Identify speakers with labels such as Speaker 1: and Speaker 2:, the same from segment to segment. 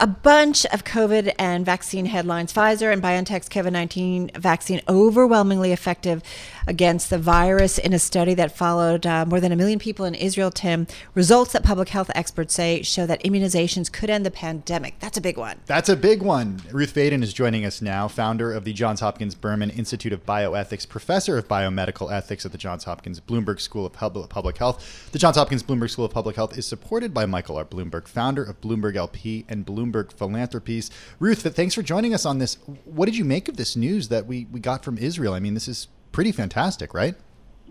Speaker 1: A bunch of COVID and vaccine headlines. Pfizer and BioNTech's COVID 19 vaccine overwhelmingly effective against the virus in a study that followed uh, more than a million people in Israel, Tim. Results that public health experts say show that immunizations could end the pandemic. That's a big one.
Speaker 2: That's a big one. Ruth Faden is joining us now, founder of the Johns Hopkins Berman Institute of Bioethics, professor of biomedical ethics at the Johns Hopkins Bloomberg School of Public Health. The Johns Hopkins Bloomberg School of Public Health is supported by Michael R. Bloomberg, founder of Bloomberg LP and Bloomberg Philanthropies. Ruth, thanks for joining us on this. What did you make of this news that we, we got from Israel? I mean, this is pretty fantastic, right?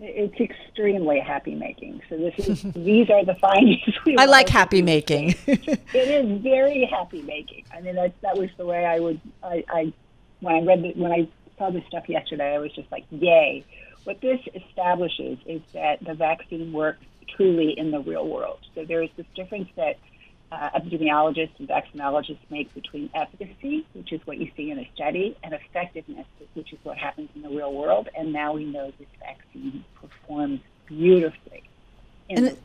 Speaker 3: It's extremely happy making. So this is these are the findings.
Speaker 1: I like happy making.
Speaker 3: it is very happy making. I mean that that was the way I would I, I when I read the, when I saw this stuff yesterday, I was just like, yay! What this establishes is that the vaccine works truly in the real world. So there is this difference that uh, epidemiologists and vaccinologists make between efficacy, which is what you see in a study, and effectiveness, which is what happens in the real world. And now we know this vaccine performs beautifully.
Speaker 1: And,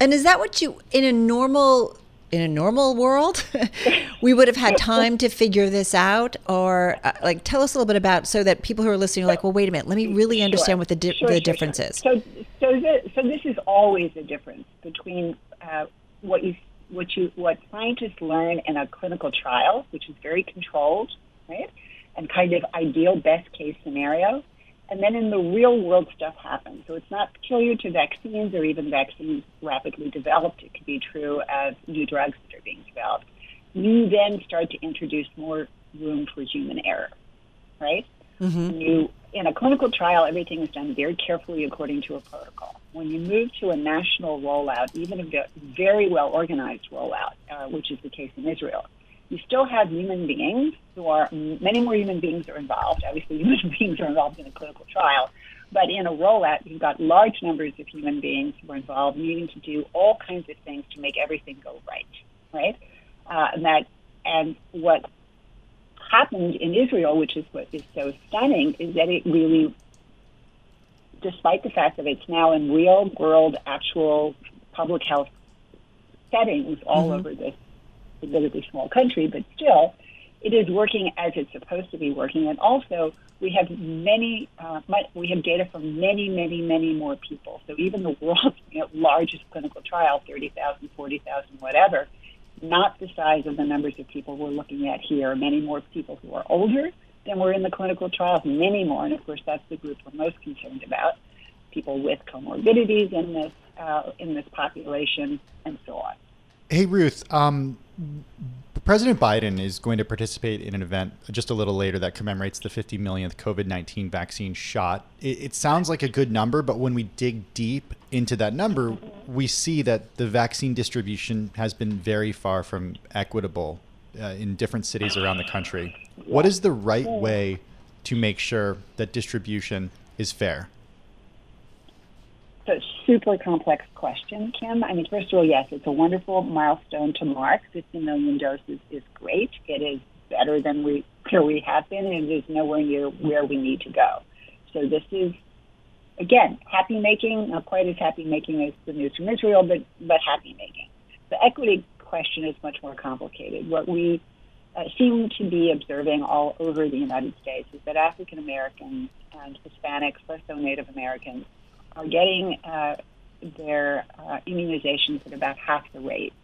Speaker 1: and is that what you, in a normal in a normal world, we would have had time to figure this out, or uh, like tell us a little bit about so that people who are listening are like, well, wait a minute, let me really understand what the di-
Speaker 3: sure,
Speaker 1: the
Speaker 3: sure,
Speaker 1: difference is.
Speaker 3: So, so, the, so this is always a difference between uh, what you what you what scientists learn in a clinical trial, which is very controlled, right, and kind of ideal best case scenario, and then in the real world stuff happens. So it's not peculiar to vaccines or even vaccines rapidly developed. It could be true of new drugs that are being developed. You then start to introduce more room for human error, right? Mm-hmm. You in a clinical trial, everything is done very carefully according to a protocol. When you move to a national rollout, even a very well organized rollout, uh, which is the case in Israel, you still have human beings who are many more human beings are involved. Obviously, human beings are involved in a clinical trial, but in a rollout, you've got large numbers of human beings who are involved, needing to do all kinds of things to make everything go right, right? Uh, and that and what happened in Israel, which is what is so stunning, is that it really, despite the fact that it's now in real world, actual public health settings all mm-hmm. over this admittedly small country, but still, it is working as it's supposed to be working. And also, we have many, uh, we have data from many, many, many more people. So even the world's you know, largest clinical trial, 30,000, 40,000, whatever, not the size of the numbers of people we're looking at here. Many more people who are older than were in the clinical trials, many more. And of course, that's the group we're most concerned about people with comorbidities in this, uh, in this population, and so on.
Speaker 2: Hey, Ruth. Um, President Biden is going to participate in an event just a little later that commemorates the 50 millionth COVID 19 vaccine shot. It, it, sounds like a good number, but when we dig deep into that number, we see that the vaccine distribution has been very far from equitable uh, in different cities around the country. What is the right way to make sure that distribution is fair?
Speaker 3: It's a super complex question, Tim. I mean, first of all, yes, it's a wonderful milestone to mark. 50 million doses is great. It is better than we where we have been, and it is nowhere near where we need to go. So this is, again, happy making. Not quite as happy making as the news from Israel, but but happy making. The equity question is much more complicated. What we uh, seem to be observing all over the United States is that African Americans and Hispanics, less so Native Americans, are getting uh, their uh, immunizations at about half the rate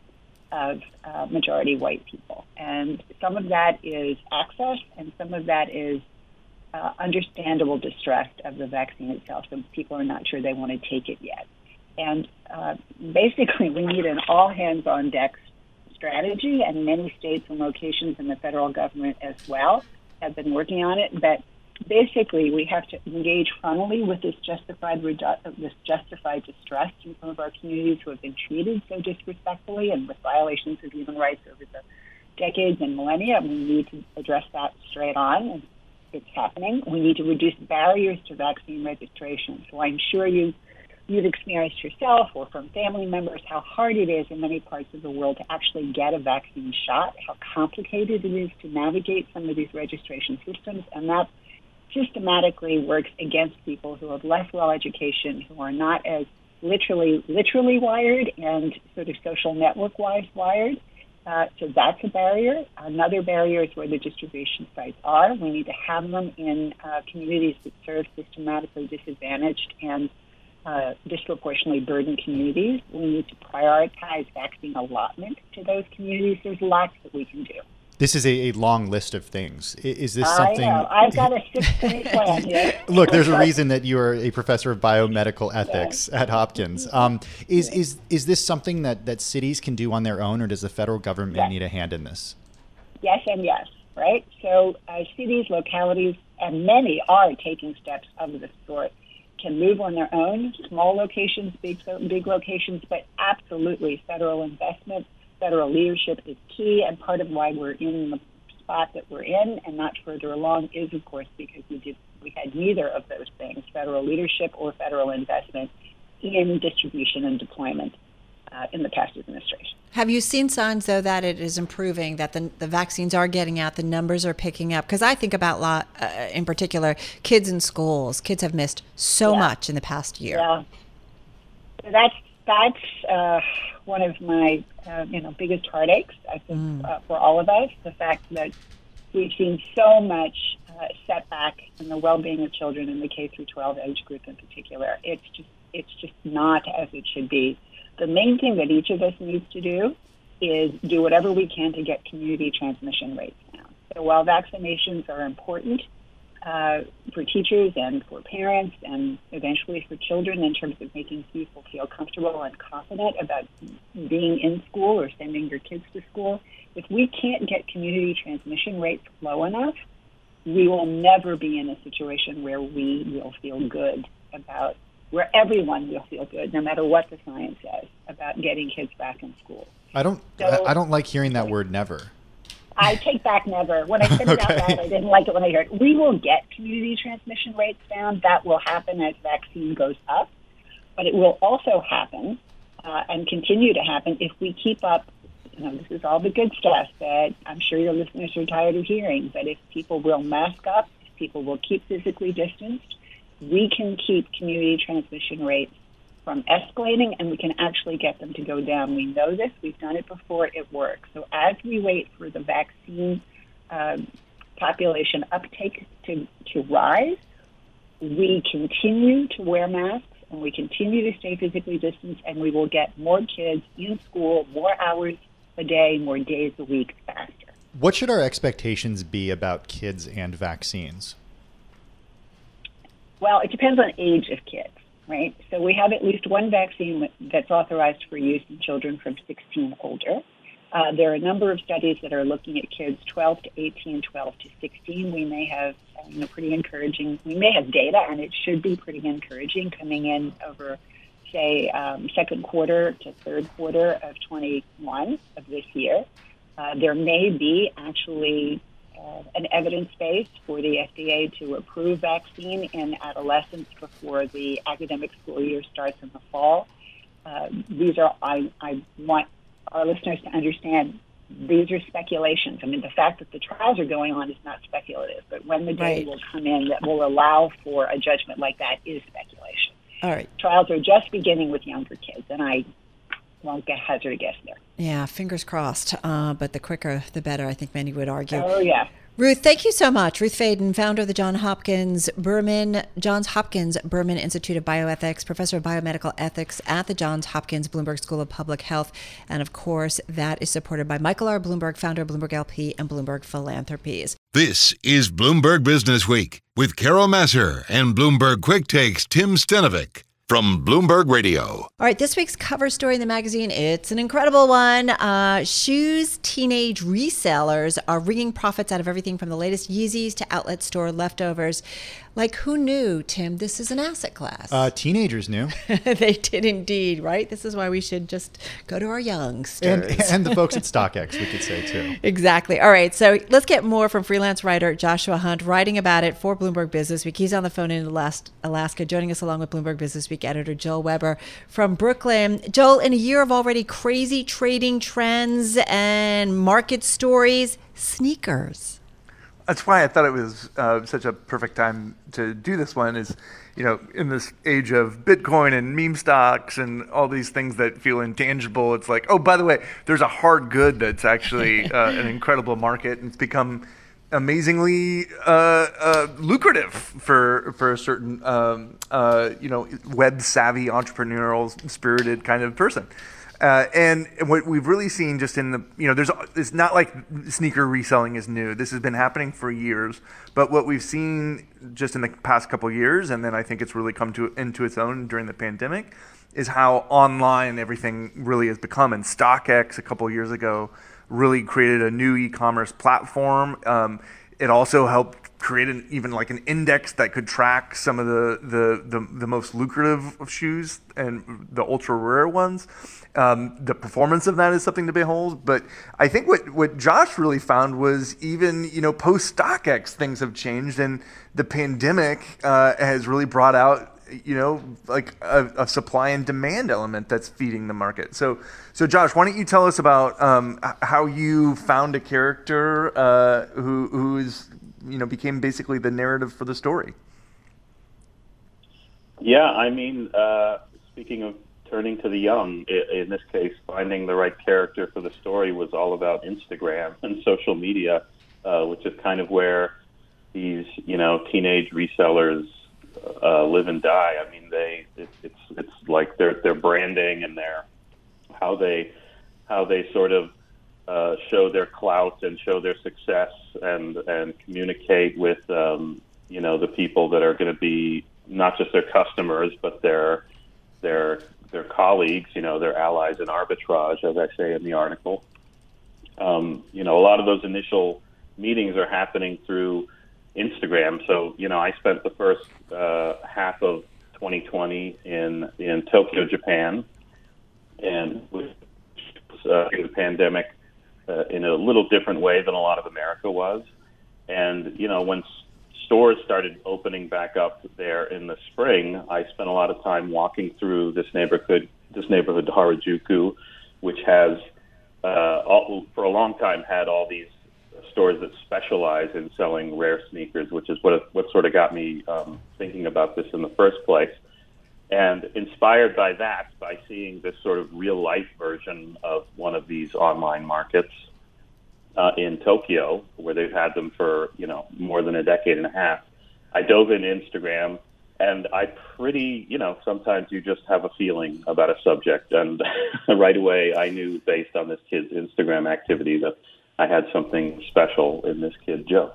Speaker 3: of uh, majority white people. And some of that is access, and some of that is uh, understandable distress of the vaccine itself. So people are not sure they want to take it yet. And uh, basically, we need an all hands on deck strategy, and many states and locations in the federal government as well have been working on it. But basically, we have to engage frontally with this justified redu- uh, this justified distress in some of our communities who have been treated so disrespectfully and with violations of human rights over the decades and millennia. We need to address that straight on, and it's happening. We need to reduce barriers to vaccine registration. So I'm sure you you've experienced yourself or from family members how hard it is in many parts of the world to actually get a vaccine shot, how complicated it is to navigate some of these registration systems, and that systematically works against people who have less well education, who are not as literally literally wired and sort of social network wise wired. Uh, so that's a barrier. Another barrier is where the distribution sites are. We need to have them in uh, communities that serve systematically disadvantaged and uh, disproportionately burdened communities. We need to prioritize vaccine allotment to those communities. There's lots that we can do.
Speaker 2: This is a, a long list of things. Is this something? I?
Speaker 3: Know. I've got a six-point plan here.
Speaker 2: Look, there's a reason that you are a professor of biomedical ethics yeah. at Hopkins. Um, is is is this something that, that cities can do on their own, or does the federal government yes. need a hand in this?
Speaker 3: Yes, and yes. Right. So uh, cities, localities, and many are taking steps of this sort. Can move on their own, small locations, big big locations, but absolutely federal investment federal leadership is key, and part of why we're in the spot that we're in and not further along is, of course, because we did we had neither of those things, federal leadership or federal investment, in distribution and deployment uh, in the past administration.
Speaker 1: Have you seen signs, though, that it is improving, that the, the vaccines are getting out, the numbers are picking up? Because I think about, uh, in particular, kids in schools. Kids have missed so yeah. much in the past year.
Speaker 3: Yeah. that's that's uh, one of my uh, you know biggest heartaches. I think mm. uh, for all of us, the fact that we've seen so much uh, setback in the well-being of children in the K through 12 age group in particular. It's just it's just not as it should be. The main thing that each of us needs to do is do whatever we can to get community transmission rates down. So while vaccinations are important, uh, for teachers and for parents and eventually for children in terms of making people feel comfortable and confident about being in school or sending your kids to school. If we can't get community transmission rates low enough, we will never be in a situation where we will feel good about where everyone will feel good, no matter what the science says about getting kids back in school.
Speaker 2: I don't. So, I don't like hearing that word never.
Speaker 3: I take back never. When I said it okay. out loud, I didn't like it when I heard it. We will get community transmission rates down. That will happen as vaccine goes up. But it will also happen uh, and continue to happen if we keep up. You know, this is all the good stuff that I'm sure your listeners are tired of hearing. But if people will mask up, if people will keep physically distanced, we can keep community transmission rates from escalating and we can actually get them to go down. We know this, we've done it before, it works. So as we wait for the vaccine uh, population uptake to, to rise, we continue to wear masks and we continue to stay physically distanced and we will get more kids in school, more hours a day, more days a week faster.
Speaker 2: What should our expectations be about kids and vaccines?
Speaker 3: Well, it depends on age of kids right? So we have at least one vaccine that's authorized for use in children from 16 older. Uh, there are a number of studies that are looking at kids 12 to 18, 12 to 16. We may have uh, you know, pretty encouraging, we may have data, and it should be pretty encouraging coming in over, say, um, second quarter to third quarter of 21 of this year. Uh, there may be actually an evidence base for the FDA to approve vaccine in adolescents before the academic school year starts in the fall. Uh, these are, I, I want our listeners to understand, these are speculations. I mean, the fact that the trials are going on is not speculative, but when the data right. will come in that will allow for a judgment like that is speculation.
Speaker 1: All right.
Speaker 3: Trials are just beginning with younger kids, and I won't get hazard a guess there.
Speaker 1: Yeah, fingers crossed. Uh, but the quicker, the better. I think many would argue.
Speaker 3: Oh yeah.
Speaker 1: Ruth, thank you so much. Ruth Faden, founder of the John Hopkins Berman Johns Hopkins Berman Institute of Bioethics, professor of biomedical ethics at the Johns Hopkins Bloomberg School of Public Health, and of course, that is supported by Michael R. Bloomberg, founder of Bloomberg LP and Bloomberg Philanthropies.
Speaker 4: This is Bloomberg Business Week with Carol Massar and Bloomberg Quick Takes Tim Stenovec. From Bloomberg Radio.
Speaker 1: All right, this week's cover story in the magazine, it's an incredible one. Uh, shoes teenage resellers are wringing profits out of everything from the latest Yeezys to outlet store leftovers. Like, who knew, Tim, this is an asset class?
Speaker 2: Uh, teenagers knew.
Speaker 1: they did indeed, right? This is why we should just go to our youngsters.
Speaker 2: And, and the folks at StockX, we could say too.
Speaker 1: Exactly. All right, so let's get more from freelance writer Joshua Hunt, writing about it for Bloomberg Business Week. He's on the phone in Alaska, joining us along with Bloomberg Business Week editor Joel Weber from Brooklyn. Joel, in a year of already crazy trading trends and market stories, sneakers
Speaker 5: that's why I thought it was uh, such a perfect time to do this one. Is you know, in this age of Bitcoin and meme stocks and all these things that feel intangible, it's like, oh, by the way, there's a hard good that's actually uh, an incredible market, and it's become amazingly uh, uh, lucrative for for a certain um, uh, you know web savvy entrepreneurial spirited kind of person. Uh, and what we've really seen just in the, you know, there's, it's not like sneaker reselling is new. This has been happening for years. But what we've seen just in the past couple years, and then I think it's really come to into its own during the pandemic, is how online everything really has become. And StockX a couple years ago really created a new e-commerce platform. Um, it also helped create an, even like an index that could track some of the, the, the, the most lucrative of shoes and the ultra rare ones. Um, the performance of that is something to behold. But I think what, what Josh really found was even, you know, post StockX, things have changed. And the pandemic uh, has really brought out, you know, like a, a, supply and demand element that's feeding the market. So, so Josh, why don't you tell us about um, how you found a character uh, who, who is, you know, became basically the narrative for the story?
Speaker 6: Yeah, I mean, uh, speaking of turning to the young. In this case, finding the right character for the story was all about Instagram and social media, uh, which is kind of where these you know teenage resellers uh, live and die. I mean, they it, it's it's like their their branding and their how they how they sort of uh, show their clout and show their success and and communicate with um, you know the people that are going to be not just their customers but their their their colleagues, you know, their allies in arbitrage, as I say in the article. Um, you know, a lot of those initial meetings are happening through Instagram. So, you know, I spent the first uh, half of 2020 in in Tokyo, Japan, and with uh, the pandemic uh, in a little different way than a lot of America was. And you know, when stores started opening back up there in the spring, I spent a lot of time walking through this neighborhood, this neighborhood Harajuku, which has uh, all, for a long time had all these stores that specialize in selling rare sneakers, which is what what sort of got me um, thinking about this in the first place. And inspired by that, by seeing this sort of real life version of one of these online markets, uh, in Tokyo, where they've had them for you know more than a decade and a half. I dove in Instagram, and I pretty you know sometimes you just have a feeling about a subject, and right away I knew based on this kid's Instagram activity that I had something special in this kid Joe.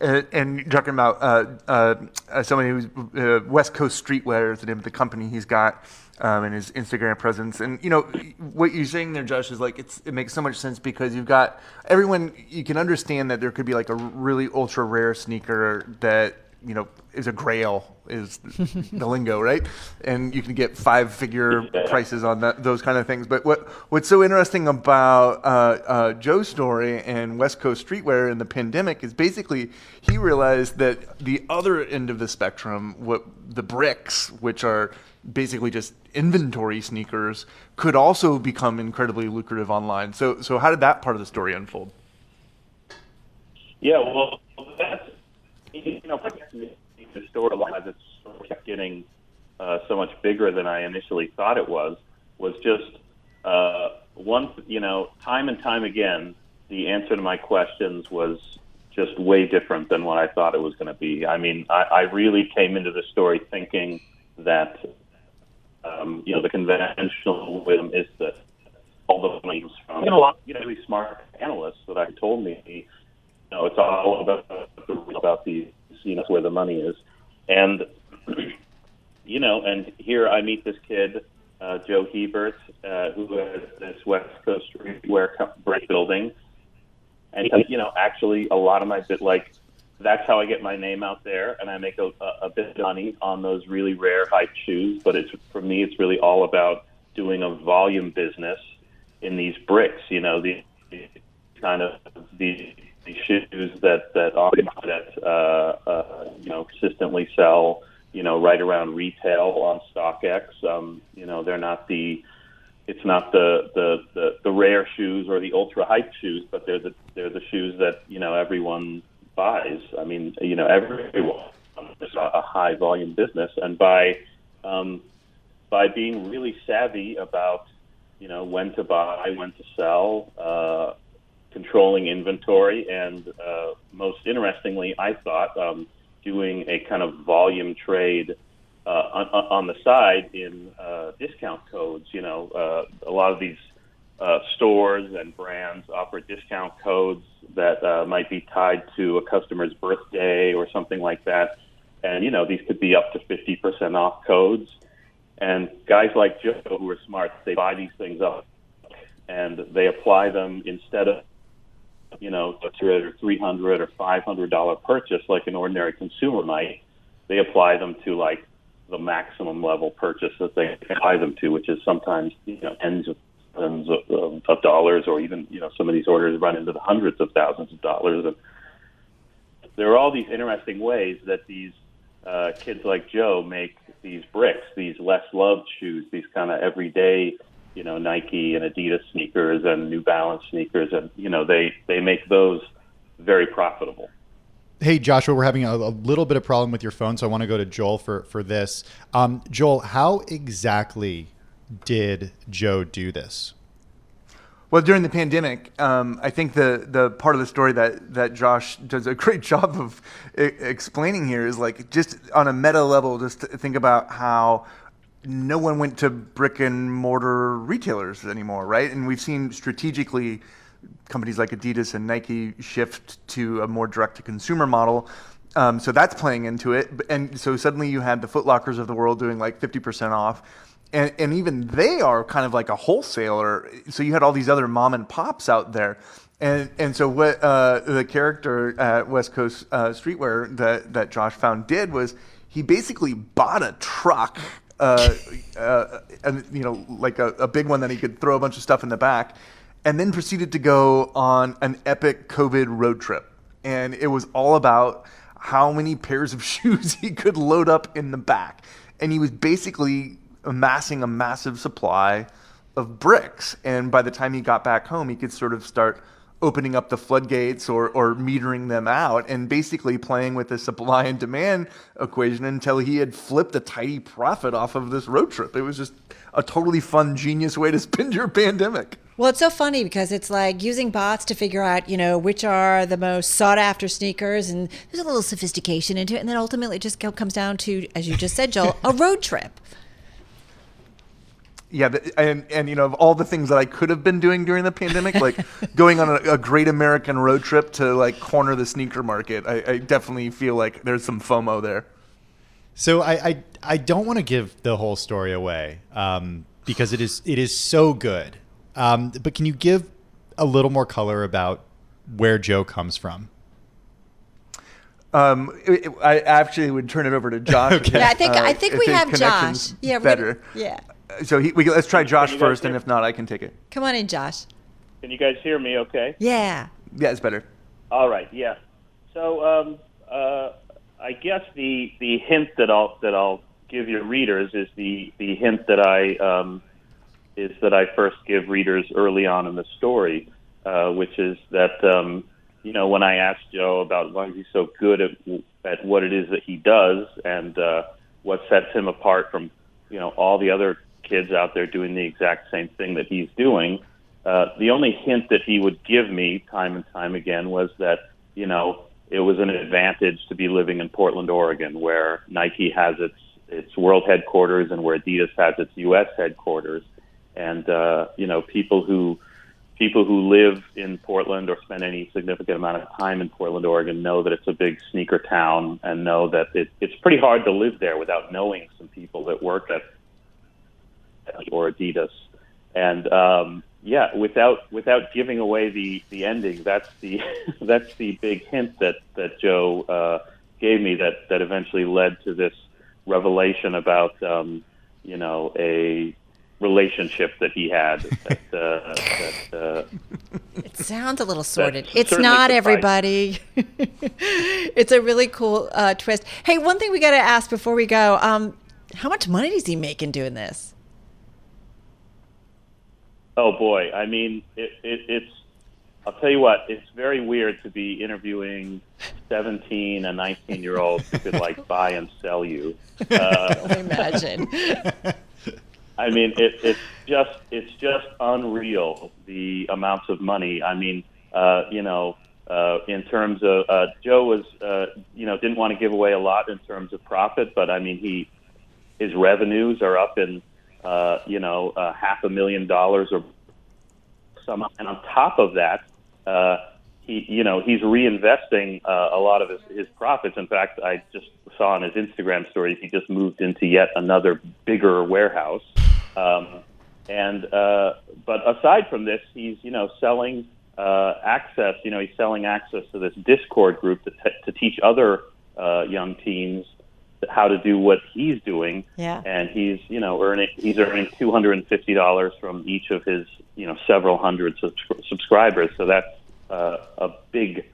Speaker 5: Uh, and you're talking about uh, uh, somebody who's uh, West Coast Streetwear is the name of the company he's got um, and his Instagram presence. And you know what you're saying there, Josh, is like it makes so much sense because you've got everyone. You can understand that there could be like a really ultra rare sneaker that you know is a grail is the lingo, right? And you can get five figure prices on that, those kind of things. But what what's so interesting about uh, uh, Joe's story and West Coast streetwear in the pandemic is basically he realized that the other end of the spectrum, what the bricks, which are basically just inventory sneakers could also become incredibly lucrative online. So, so how did that part of the story unfold?
Speaker 6: Yeah, well, that's you know, the store as it kept getting uh, so much bigger than I initially thought it was, was just uh, one. You know, time and time again, the answer to my questions was just way different than what I thought it was going to be. I mean, I, I really came into the story thinking that um, you know, the conventional wisdom is that all the money comes from you know, a lot, know, really smart analysts that I told me, you know, it's all about about the you know where the money is, and you know, and here I meet this kid, uh, Joe Hebert, uh, who has this West Coast streetwear brick building, and you know, actually, a lot of my bit like that's how I get my name out there, and I make a, a bit of money on those really rare hype shoes. But it's for me, it's really all about doing a volume business in these bricks. You know, the kind of the, the shoes that that that uh, uh, you know consistently sell. You know, right around retail on StockX. Um, you know, they're not the it's not the, the, the, the rare shoes or the ultra hype shoes, but they're the they're the shoes that you know everyone buys. I mean, you know, everyone is a high volume business, and by um, by being really savvy about you know when to buy, when to sell, uh, controlling inventory, and uh, most interestingly, I thought um, doing a kind of volume trade. Uh, on, on the side in uh, discount codes, you know, uh, a lot of these uh, stores and brands offer discount codes that uh, might be tied to a customer's birthday or something like that. And, you know, these could be up to 50% off codes. And guys like Joe who are smart, they buy these things up and they apply them instead of, you know, a 300 or $500 purchase like an ordinary consumer might. They apply them to like the maximum level purchase that they apply them to, which is sometimes, you know, tens of thousands of, of dollars, or even you know some of these orders run into the hundreds of thousands of dollars. And there are all these interesting ways that these uh, kids like Joe make these bricks, these less loved shoes, these kind of everyday, you know, Nike and Adidas sneakers and New Balance sneakers, and you know they they make those very profitable.
Speaker 2: Hey Joshua, we're having a, a, little bit of problem with your phone, so I want to go to Joel for for this. Um, Joel, how exactly did Joe do this?
Speaker 5: Well, during the pandemic, um, I think the the part of the story that that Josh does a great job of I- explaining here is like just on a meta level, just think about how no one went to brick and mortar retailers anymore, right? And we've seen strategically companies like Adidas and Nike shift to a more direct to consumer model. Um, so that's playing into it. And so suddenly you had the Footlockers of the world doing like 50% off and, and even they are kind of like a wholesaler. So you had all these other mom and pops out there. And and so what uh, the character at West Coast uh, Streetwear that that Josh found did was he basically bought a truck, uh, uh, and you know like a, a big one that he could throw a bunch of stuff in the back, and then proceeded to go on an epic COVID road trip. And it was all about how many pairs of shoes he could load up in the back. And he was basically amassing a massive supply of bricks. And by the time he got back home, he could sort of start opening up the floodgates or, or metering them out and basically playing with the supply and demand equation until he had flipped a tidy profit off of this road trip. It was just a totally fun, genius way to spend your pandemic.
Speaker 1: Well, it's so funny because it's like using bots to figure out, you know, which are the most sought after sneakers, and there's a little sophistication into it, and then ultimately it just comes down to, as you just said, Joel, a road trip
Speaker 5: yeah, and and you know, of all the things that I could have been doing during the pandemic, like going on a, a, great American road trip to like corner the sneaker market, I, I definitely feel like there's some FOMO there.
Speaker 2: So I I, I don't want to give the whole story away um, because it is it is so good. Um, but can you give a little more color about where Joe comes from?
Speaker 5: Um, it, it, I actually would turn it over to Josh.
Speaker 1: okay. Yeah, I think uh, I think we have Josh. Yeah,
Speaker 5: better.
Speaker 1: Gonna, yeah
Speaker 5: so he, we, let's try Josh first, and if not, I can take it.
Speaker 1: Come on in, Josh.
Speaker 6: Can you guys hear me? Okay.
Speaker 1: Yeah.
Speaker 5: Yeah, it's better.
Speaker 6: All right. Yeah. So um, uh, I guess the the hint that I'll that I'll give your readers is the the hint that I um, is that I first give readers early on in the story, uh, which is that um, you know when I asked Joe about why he's so good at at what it is that he does and uh, what sets him apart from you know all the other kids out there doing the exact same thing that he's doing. Uh, the only hint that he would give me time and time again was that, you know, it was an advantage to be living in Portland, Oregon, where Nike has its its world headquarters and where Adidas has its U.S. headquarters. And uh, you know, people who people who live in Portland or spend any significant amount of time in Portland, Oregon, know that it's a big sneaker town and know that it, it's pretty hard to live there without knowing some people that work at or Adidas. And um, yeah, without without giving away the the ending, that's the that's the big hint that that Joe uh, gave me that that eventually led to this revelation about um, you know a relationship that he had. That, uh, that, uh,
Speaker 1: it sounds a little sordid. It's not
Speaker 6: surprising.
Speaker 1: everybody. it's a really cool uh, twist. Hey, one thing we got to ask before we go: um, How much money is he making doing this?
Speaker 6: Oh boy, I mean, it, it, it's. I'll tell you what, it's very weird to be interviewing 17 and 19 year olds who could like buy and sell you. Uh,
Speaker 1: I imagine.
Speaker 6: I mean, it, it's just it's just unreal the amounts of money. I mean, uh, you know, uh, in terms of uh, Joe was, uh, you know, didn't want to give away a lot in terms of profit, but I mean, he his revenues are up in, uh, you know, uh, half a million dollars or some, and on top of that. Uh, he, you know, he's reinvesting uh, a lot of his, his profits. In fact, I just saw on his Instagram stories he just moved into yet another bigger warehouse. Um, and uh, but aside from this, he's you know selling uh, access. You know, he's selling access to this Discord group to, t- to teach other uh, young teens how to do what he's doing.
Speaker 1: Yeah.
Speaker 6: And he's you know earning he's earning two hundred and fifty dollars from each of his you know several hundred subscri- subscribers. So that's uh, a big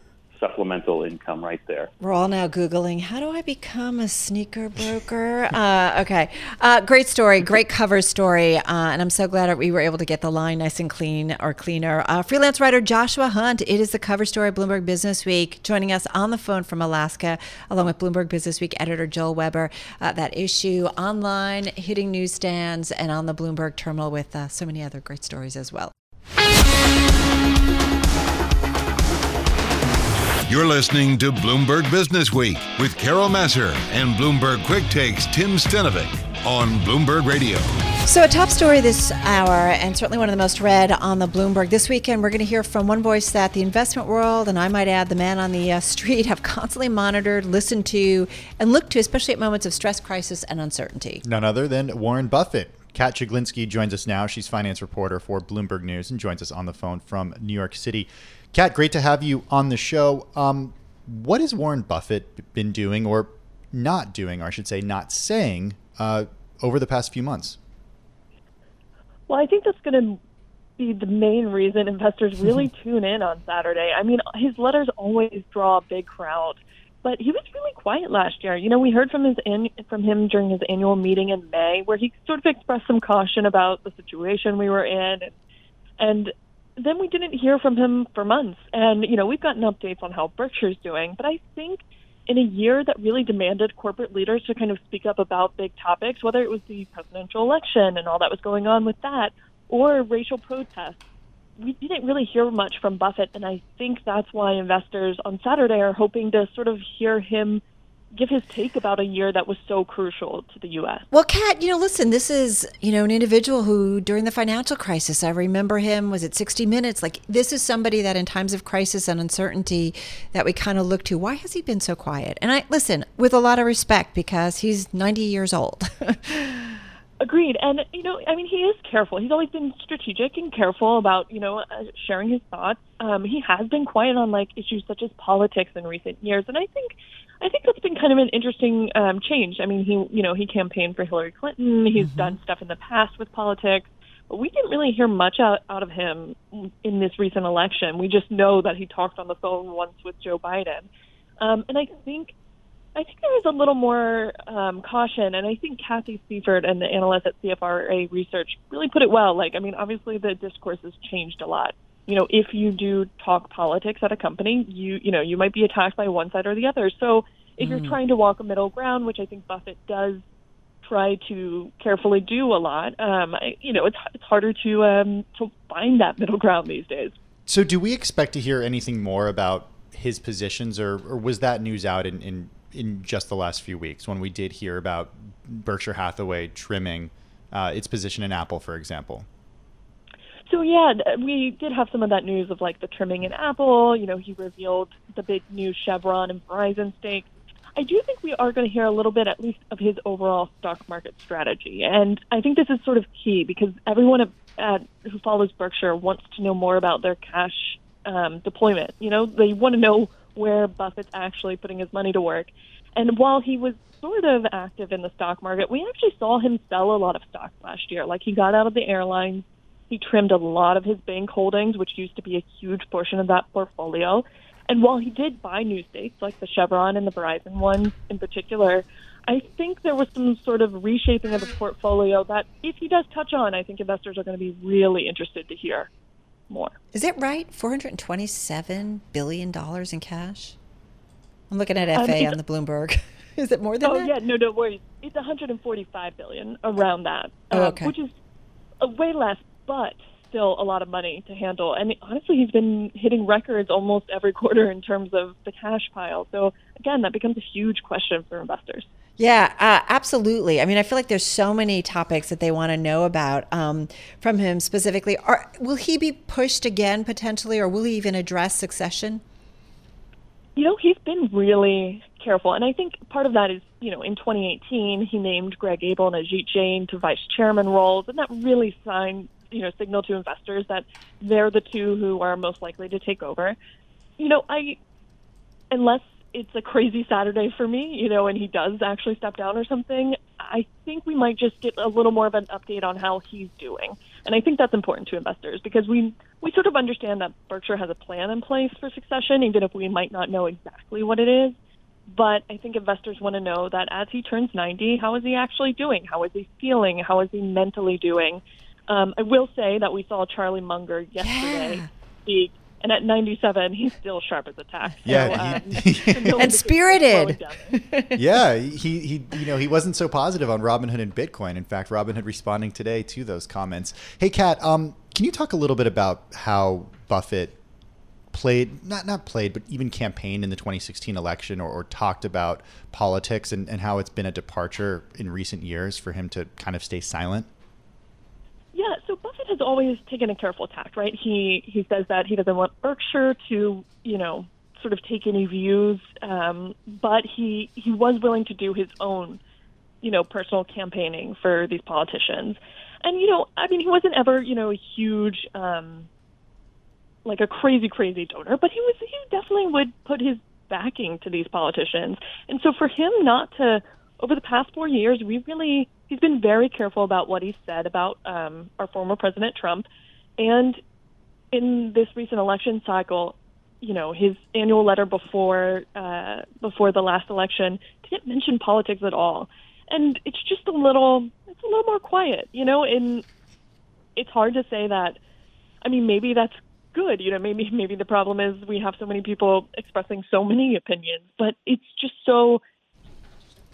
Speaker 6: supplemental income right there.
Speaker 1: We're all now Googling, how do I become a sneaker broker? uh, okay. Uh, great story. Great cover story. Uh, and I'm so glad we were able to get the line nice and clean or cleaner. Uh, freelance writer Joshua Hunt. It is the cover story of Bloomberg Business Week. Joining us on the phone from Alaska, along with Bloomberg Business Week editor Joel Weber. Uh, that issue online, hitting newsstands, and on the Bloomberg terminal with uh, so many other great stories as well.
Speaker 4: You're listening to Bloomberg Business Week with Carol Massar and Bloomberg Quick Takes Tim Stenovec on Bloomberg Radio.
Speaker 1: So, a top story this hour, and certainly one of the most read on the Bloomberg this weekend. We're going to hear from one voice that the investment world, and I might add the man on the uh, street, have constantly monitored, listened to, and looked to, especially at moments of stress, crisis, and uncertainty.
Speaker 2: None other than Warren Buffett. Kat Chiglinsky joins us now. She's finance reporter for Bloomberg News and joins us on the phone from New York City. Kat, great to have you on the show. Um, what has Warren Buffett been doing, or not doing, or I should say, not saying, uh, over the past few months?
Speaker 7: Well, I think that's going to be the main reason investors really tune in on Saturday. I mean, his letters always draw a big crowd, but he was really quiet last year. You know, we heard from his an- from him during his annual meeting in May, where he sort of expressed some caution about the situation we were in, and, and then we didn't hear from him for months. And you know, we've gotten updates on how Berkshire's doing, but I think in a year that really demanded corporate leaders to kind of speak up about big topics, whether it was the presidential election and all that was going on with that, or racial protests, we didn't really hear much from Buffett. And I think that's why investors on Saturday are hoping to sort of hear him give his take about a year that was so crucial to the U.S.
Speaker 1: Well, Kat, you know, listen, this is, you know, an individual who during the financial crisis, I remember him, was it 60 Minutes? Like, this is somebody that in times of crisis and uncertainty that we kind of look to. Why has he been so quiet? And I, listen, with a lot of respect because he's 90 years old.
Speaker 7: Agreed. And, you know, I mean, he is careful. He's always been strategic and careful about, you know, uh, sharing his thoughts. Um, he has been quiet on, like, issues such as politics in recent years. And I think, I think that's been kind of an interesting um, change. I mean, he, you know, he campaigned for Hillary Clinton. He's done stuff in the past with politics. But we didn't really hear much out, out of him in this recent election. We just know that he talked on the phone once with Joe Biden. Um, and I think I think there is a little more um, caution, and I think Cathy Seifert and the analysts at CFRA Research really put it well. Like, I mean, obviously the discourse has changed a lot. You know, if you do talk politics at a company, you you know you might be attacked by one side or the other. So if you're trying to walk a middle ground, which I think Buffett does try to carefully do a lot, um, I, you know, it's it's harder to um, to find that middle ground these days.
Speaker 2: So, do we expect to hear anything more about his positions, or, or was that news out in, in in just the last few weeks when we did hear about Berkshire Hathaway trimming uh, its position in Apple, for example?
Speaker 7: So yeah, we did have some of that news of like the trimming in Apple. You know, he revealed the big new Chevron and Verizon stake. I do think we are going to hear a little bit, at least, of his overall stock market strategy, and I think this is sort of key because everyone at, at, who follows Berkshire wants to know more about their cash um, deployment. You know, they want to know where Buffett's actually putting his money to work. And while he was sort of active in the stock market, we actually saw him sell a lot of stocks last year. Like he got out of the airlines he trimmed a lot of his bank holdings, which used to be a huge portion of that portfolio. And while he did buy new stakes, like the Chevron and the Verizon ones in particular, I think there was some sort of reshaping of the portfolio that, if he does touch on, I think investors are going to be really interested to hear more.
Speaker 1: Is it right? $427 billion in cash? I'm looking at FA um, on the Bloomberg. Is it more than
Speaker 7: oh,
Speaker 1: that?
Speaker 7: yeah, no, no worries. It's 145 billion around that,
Speaker 1: oh, um,
Speaker 7: which is a way less but still a lot of money to handle. And honestly, he's been hitting records almost every quarter in terms of the cash pile. So again, that becomes a huge question for investors.
Speaker 1: Yeah, uh, absolutely. I mean, I feel like there's so many topics that they want to know about um, from him specifically. Are, will he be pushed again potentially, or will he even address succession?
Speaker 7: You know, he's been really careful, and I think part of that is, you know, in 2018 he named Greg Abel and Ajit Jain to vice chairman roles, and that really signed you know signal to investors that they're the two who are most likely to take over. You know, I unless it's a crazy Saturday for me, you know, and he does actually step down or something, I think we might just get a little more of an update on how he's doing. And I think that's important to investors because we we sort of understand that Berkshire has a plan in place for succession, even if we might not know exactly what it is. But I think investors want to know that as he turns 90, how is he actually doing? How is he feeling? How is he mentally doing? Um, I will say that we saw Charlie Munger yesterday yeah. speak, and at 97, he's still sharp as a tack.
Speaker 2: Yeah,
Speaker 1: so, he, um, and spirited.
Speaker 2: yeah, he he you know he wasn't so positive on Robinhood and Bitcoin. In fact, Robinhood responding today to those comments. Hey, Kat, um, can you talk a little bit about how Buffett played not not played but even campaigned in the 2016 election or, or talked about politics and, and how it's been a departure in recent years for him to kind of stay silent
Speaker 7: yeah, so Buffett has always taken a careful tack, right? He he says that he doesn't want Berkshire to, you know, sort of take any views, um, but he he was willing to do his own, you know, personal campaigning for these politicians, and you know, I mean, he wasn't ever, you know, a huge, um, like a crazy crazy donor, but he was he definitely would put his backing to these politicians, and so for him not to over the past four years, we really he's been very careful about what he said about um, our former President Trump, and in this recent election cycle, you know, his annual letter before uh, before the last election didn't mention politics at all, and it's just a little it's a little more quiet, you know, and it's hard to say that. I mean, maybe that's good. You know, maybe maybe the problem is we have so many people expressing so many opinions, but it's just so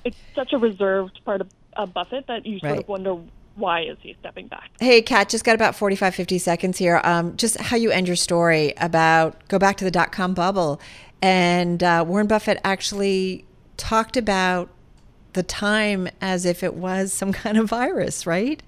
Speaker 7: it's such a reserved part of, of Buffett that you sort right. of wonder why is he stepping back?
Speaker 1: Hey, Kat, just got about 45, 50 seconds here. Um, just how you end your story about go back to the dot com bubble. And uh, Warren Buffett actually talked about the time as if it was some kind of virus, right?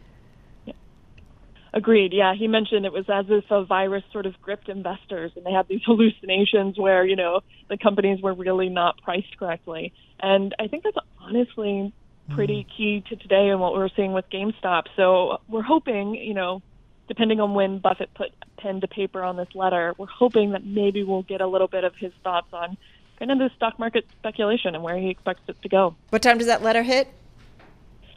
Speaker 7: Agreed. Yeah, he mentioned it was as if a virus sort of gripped investors, and they had these hallucinations where you know the companies were really not priced correctly. And I think that's honestly pretty mm. key to today and what we're seeing with GameStop. So we're hoping, you know, depending on when Buffett put pen to paper on this letter, we're hoping that maybe we'll get a little bit of his thoughts on kind of the stock market speculation and where he expects it to go.
Speaker 1: What time does that letter hit?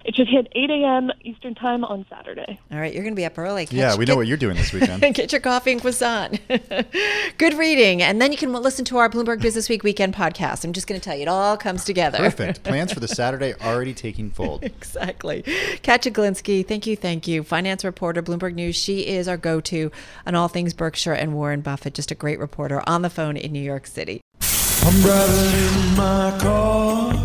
Speaker 7: It should hit 8 a.m. Eastern Time on Saturday.
Speaker 1: All right, you're going to be up early.
Speaker 2: Catch, yeah, we know what you're doing this weekend.
Speaker 1: get your coffee and croissant. Good reading. And then you can listen to our Bloomberg Business Week weekend podcast. I'm just going to tell you, it all comes together.
Speaker 2: Perfect. Plans for the Saturday already taking fold.
Speaker 1: exactly. Kat Chiglinsky, thank you, thank you. Finance reporter, Bloomberg News. She is our go to on all things Berkshire and Warren Buffett. Just a great reporter on the phone in New York City. I'm driving in my car.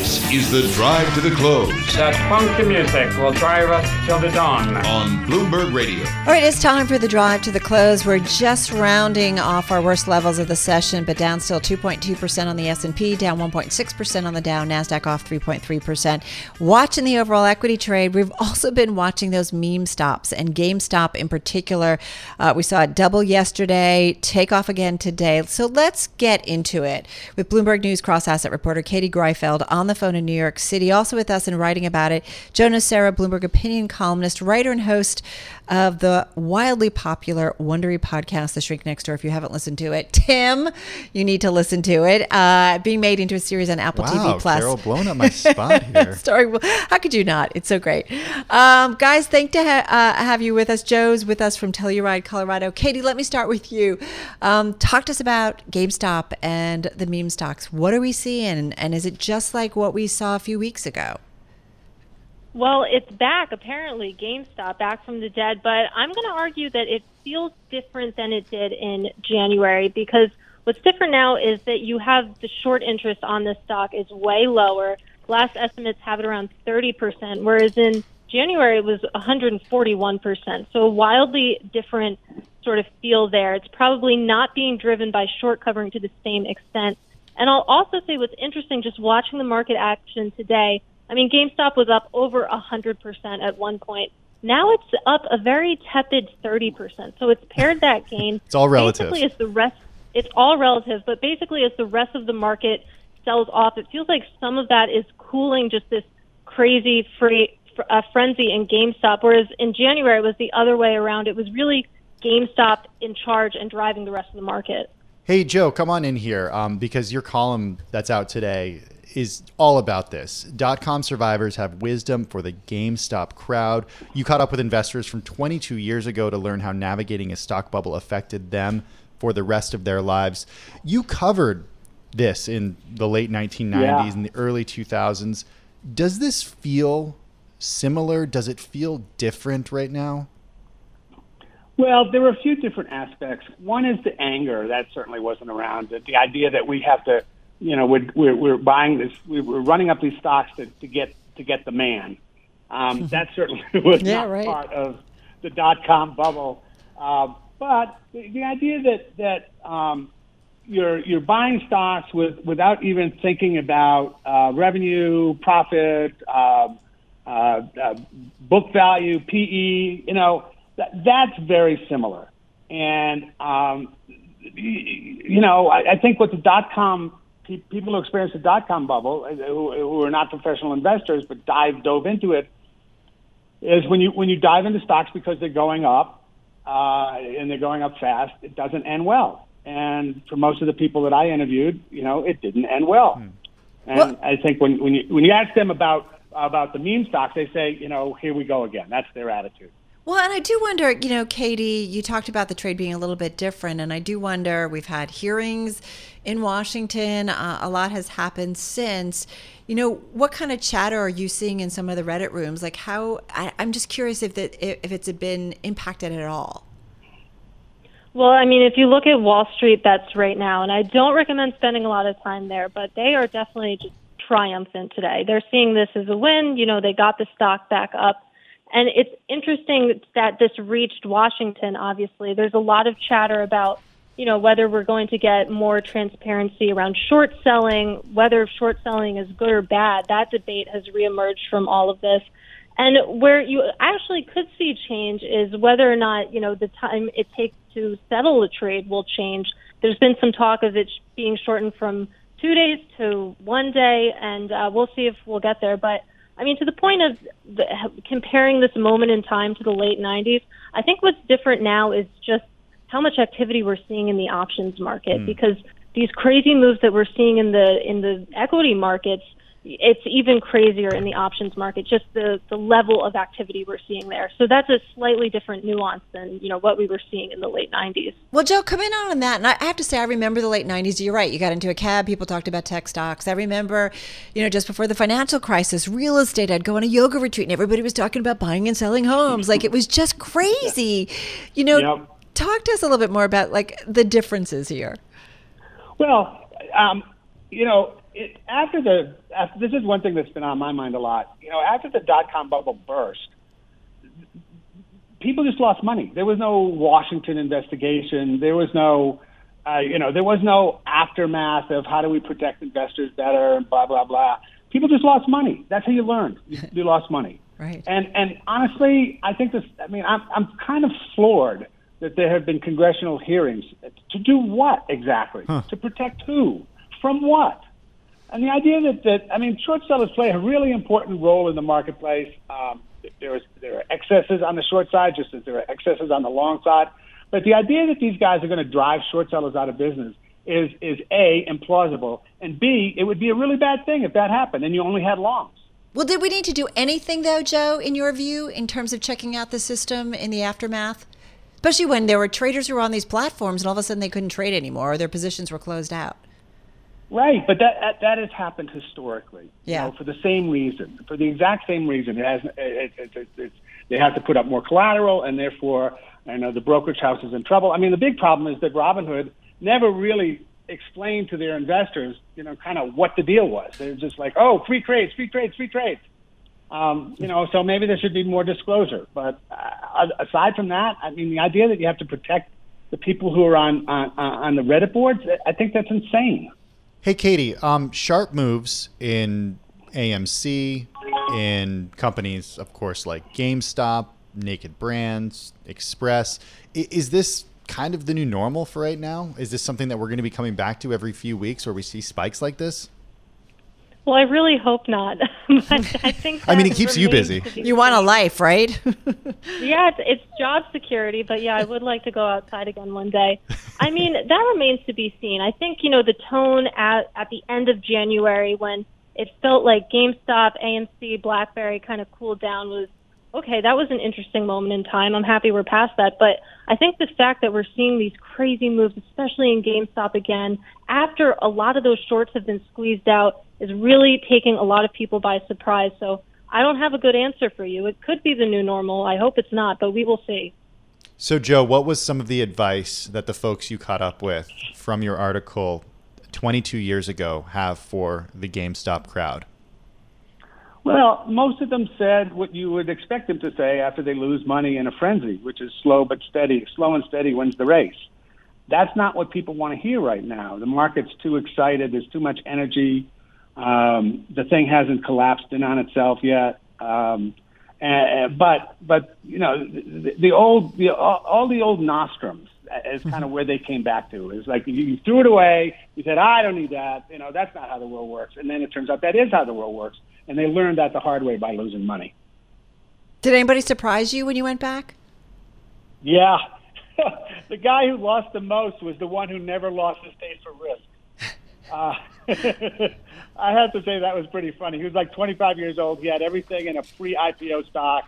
Speaker 4: This is the drive to the close.
Speaker 8: That funky music will drive us till the dawn.
Speaker 4: On Bloomberg Radio.
Speaker 1: All right, it's time for the drive to the close. We're just rounding off our worst levels of the session, but down still 2.2% on the S&P, down 1.6% on the Dow, Nasdaq off 3.3%. Watching the overall equity trade, we've also been watching those meme stops and GameStop in particular. Uh, we saw it double yesterday, take off again today. So let's get into it with Bloomberg News cross asset reporter Katie Greifeld on the phone in New York City. Also with us and writing about it, Joe Nocera, Bloomberg opinion columnist, writer, and host of the wildly popular Wondery podcast, The Shrink Next Door. If you haven't listened to it, Tim, you need to listen to it. Uh, being made into a series on Apple
Speaker 2: wow,
Speaker 1: TV Plus.
Speaker 2: Carol, blowing up my spot here.
Speaker 1: Story. How could you not? It's so great, um, guys. Thank to ha- uh, have you with us. Joe's with us from Telluride, Colorado. Katie, let me start with you. Um, talk to us about GameStop and the meme stocks. What are we seeing, and is it just like what we saw a few weeks ago?
Speaker 9: Well, it's back, apparently, GameStop, back from the dead, but I'm going to argue that it feels different than it did in January because what's different now is that you have the short interest on this stock is way lower. Last estimates have it around 30%, whereas in January it was 141%. So a wildly different sort of feel there. It's probably not being driven by short covering to the same extent. And I'll also say what's interesting, just watching the market action today, I mean, GameStop was up over 100% at one point. Now it's up a very tepid 30%. So it's paired that gain.
Speaker 2: it's all relative.
Speaker 9: Basically, as the rest, it's all relative, but basically, as the rest of the market sells off, it feels like some of that is cooling just this crazy free, uh, frenzy in GameStop. Whereas in January, it was the other way around. It was really GameStop in charge and driving the rest of the market.
Speaker 2: Hey, Joe, come on in here um, because your column that's out today is all about this. Dot com survivors have wisdom for the GameStop crowd. You caught up with investors from 22 years ago to learn how navigating a stock bubble affected them for the rest of their lives. You covered this in the late 1990s
Speaker 10: Yeah.
Speaker 2: and the early 2000s. Does this feel similar? Does it feel different right now?
Speaker 10: Well, there were a few different aspects. One is the anger that certainly wasn't around. The, the idea that we have to, you know, we're, we're, we're buying this, we- we're running up these stocks to, to get to get the man. Um, that certainly was
Speaker 1: Yeah,
Speaker 10: not
Speaker 1: right.
Speaker 10: part of the dot com bubble. Uh, but the, the idea that that um, you're you're buying stocks with without even thinking about uh, revenue, profit, um, uh, uh, book value, PE. You know, that, that's very similar. And um, you know, I, I think what the dot com people who experienced the dot com bubble, uh, who, who are not professional investors but dive dove into it, is when you when you dive into stocks because they're going up uh, and they're going up fast, it doesn't end well. And for most of the people that I interviewed, you know, it didn't end well. And
Speaker 1: Well-
Speaker 10: I think when when you when you ask them about about the meme stocks, they say, you know, here we go again. That's their attitude.
Speaker 1: Well, and I do wonder, you know, Katie, you talked about the trade being a little bit different, and I do wonder. We've had hearings in Washington. Uh, a lot has happened since. You know, what kind of chatter are you seeing in some of the Reddit rooms? Like, how? I, I'm just curious if that if it's been impacted at all.
Speaker 9: Well, I mean, if you look at Wall Street, that's right now, and I don't recommend spending a lot of time there, but they are definitely just triumphant today. They're seeing this as a win. You know, they got the stock back up. And it's interesting that this reached Washington, obviously. There's a lot of chatter about, you know, whether we're going to get more transparency around short selling, whether short selling is good or bad. That debate has reemerged from all of this. And where you actually could see change is whether or not, you know, the time it takes to settle a trade will change. There's been some talk of it being shortened from two days to one day, and uh, we'll see if we'll get there. But I mean, to the point of the, comparing this moment in time to the late 90s, I think what's different now is just how much activity we're seeing in the options market hmm. because these crazy moves that we're seeing in the in the equity markets it's even crazier in the options market just the the level of activity we're seeing there so that's a slightly different nuance than you know what we were seeing in the late 90s
Speaker 1: Well, Joe, come in on that. And I have to say, I remember the late 90s. You're right. You got into a cab, people talked about tech stocks. I remember, you know, just before the financial crisis, real estate, I'd go on a yoga retreat and everybody was talking about buying and selling homes. Like it was just crazy. You know,
Speaker 10: Yep.
Speaker 1: talk to us a little bit more about like the differences here.
Speaker 10: Well, um, you know, it, after the after, this is one thing that's been on my mind a lot. You know, after the dot com bubble burst, people just lost money. There was no Washington investigation. There was no, uh, you know, there was no aftermath of how do we protect investors better and blah blah blah. People just lost money. That's how you learned. You, you lost money.
Speaker 1: Right.
Speaker 10: And and honestly, I think this. I mean, I'm I'm kind of floored that there have been congressional hearings to do what exactly?
Speaker 2: Huh.
Speaker 10: To protect who? From what? And the idea that, that I mean, short sellers play a really important role in the marketplace. Um, there, is, there are excesses on the short side, just as there are excesses on the long side. But the idea that these guys are going to drive short sellers out of business is, is A, implausible, and B, it would be a really bad thing if that happened and you only had longs.
Speaker 1: Well, did we need to do anything, though, Joe, in your view, in terms of checking out the system in the aftermath? Especially when there were traders who were on these platforms and all of a sudden they couldn't trade anymore or their positions were closed out.
Speaker 10: Right, but that that, that has happened historically.
Speaker 1: Yeah.
Speaker 10: You know, for the same reason, for the exact same reason. It has it, it, it, it's they have to put up more collateral, and therefore, I know the brokerage house is in trouble. I mean, the big problem is that Robinhood never really explained to their investors, you know, kind of what the deal was. They're just like, oh, free trades, free trades, free trades. Um, you know, so maybe there should be more disclosure. But uh, aside from that, I mean, the idea that you have to protect the people who are on on, on the Reddit boards, I think that's insane.
Speaker 2: Hey, Katie, um, sharp moves in AMC, in companies, of course, like GameStop, Naked Brands, Express. I- Is this kind of the new normal for right now? Is this something that we're going to be coming back to every few weeks where we see spikes like this?
Speaker 9: Well, I really hope not. but I think.
Speaker 2: I mean, it keeps you busy.
Speaker 9: be
Speaker 1: You want a life, right?
Speaker 9: yeah, it's, it's job security, but yeah, I would like to go outside again one day. I mean, that remains to be seen. I think you know the tone at at the end of January when it felt like GameStop, AMC, BlackBerry kind of cooled down was okay. That was an interesting moment in time. I'm happy we're past that, but I think the fact that we're seeing these crazy moves, especially in GameStop again, after a lot of those shorts have been squeezed out, is really taking a lot of people by surprise. So. I don't have a good answer for you. It could be the new normal. I hope it's not, but we will see.
Speaker 2: So, Joe, what was some of the advice that the folks you caught up with from your article 22 years ago have for the GameStop crowd?
Speaker 10: Well, most of them said what you would expect them to say after they lose money in a frenzy, which is slow but steady. Slow and steady wins the race. That's not what people want to hear right now. The market's too excited. There's too much energy. Um, the thing hasn't collapsed in on itself yet. Um, and, but but you know the, the old the, all, all the old nostrums is kind of where they came back to. It's like you, you threw it away. You said, "I don't need that." You know, that's not how the world works. And then it turns out that is how the world works. And they learned that the hard way by losing money.
Speaker 1: Did anybody surprise you when you went back?
Speaker 10: Yeah, the guy who lost the most was the one who never lost his taste for risk. Uh, I have to say that was pretty funny. He was like 25 years old. He had everything in a pre-IPO stock.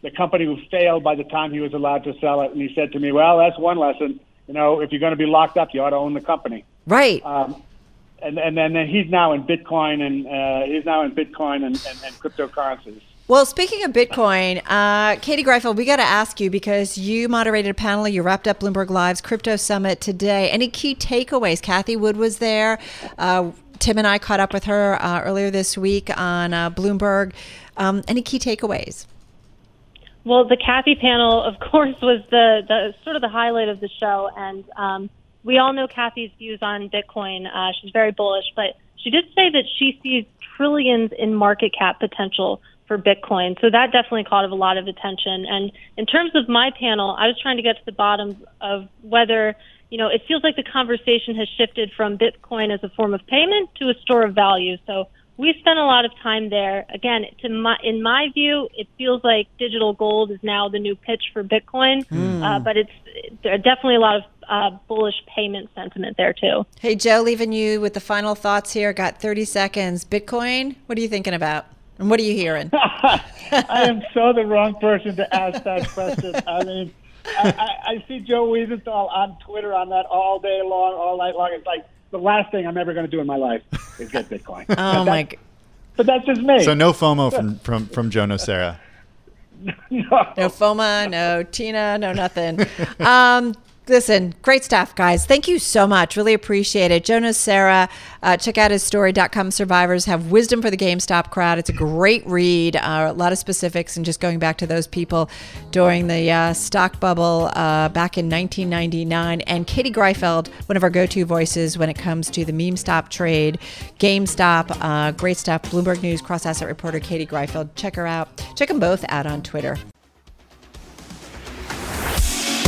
Speaker 10: The company was failed by the time he was allowed to sell it, and he said to me, "Well, that's one lesson. You know, if you're going to be locked up, you ought to own the company."
Speaker 1: Right.
Speaker 10: Um, and and then then he's now in Bitcoin and uh, he's now in Bitcoin and, and, and cryptocurrencies.
Speaker 1: Well, speaking of Bitcoin, uh, Katie Greifeld, we got to ask you because you moderated a panel. You wrapped up Bloomberg Live's Crypto Summit today. Any key takeaways? Cathie Wood was there. Uh, Tim and I caught up with her uh, earlier this week on uh, Bloomberg. Um, any key takeaways?
Speaker 9: Well, the Kathy panel, of course, was the, the sort of the highlight of the show, and um, we all know Cathie's views on Bitcoin. Uh, she's very bullish, but she did say that she sees trillions in market cap potential for Bitcoin. So that definitely caught a lot of attention. And in terms of my panel, I was trying to get to the bottom of whether, you know, it feels like the conversation has shifted from Bitcoin as a form of payment to a store of value. So we spent a lot of time there. Again, to my, in my view, it feels like digital gold is now the new pitch for Bitcoin,
Speaker 1: Mm.
Speaker 9: uh, but it's there are definitely a lot of uh, bullish payment sentiment there too.
Speaker 1: Hey, Joe, leaving you with the final thoughts here. Got 30 seconds. Bitcoin, what are you thinking about? And what are you hearing?
Speaker 10: I am so the wrong person to ask that question. I mean, I, I, I see Joe Weisenthal on Twitter on that all day long, all night long. It's like the last thing I'm ever going to do in my life is get Bitcoin.
Speaker 1: Oh,
Speaker 10: But
Speaker 1: my
Speaker 10: that- But that's just me.
Speaker 2: So no FOMO from from from Joe Nocera.
Speaker 1: No FOMA, no Tina, no nothing. Um, Listen, great stuff, guys. Thank you so much. Really appreciate it. Joe Nocera, uh, check out his story. .com survivors have wisdom for the GameStop crowd. It's a great read. Uh, a lot of specifics and just going back to those people during the uh, stock bubble uh, back in 1999. And Katie Greifeld, one of our go-to voices when it comes to the meme stop trade, GameStop, uh, great stuff. Bloomberg News cross asset reporter Katie Greifeld. Check her out. Check them both out on Twitter.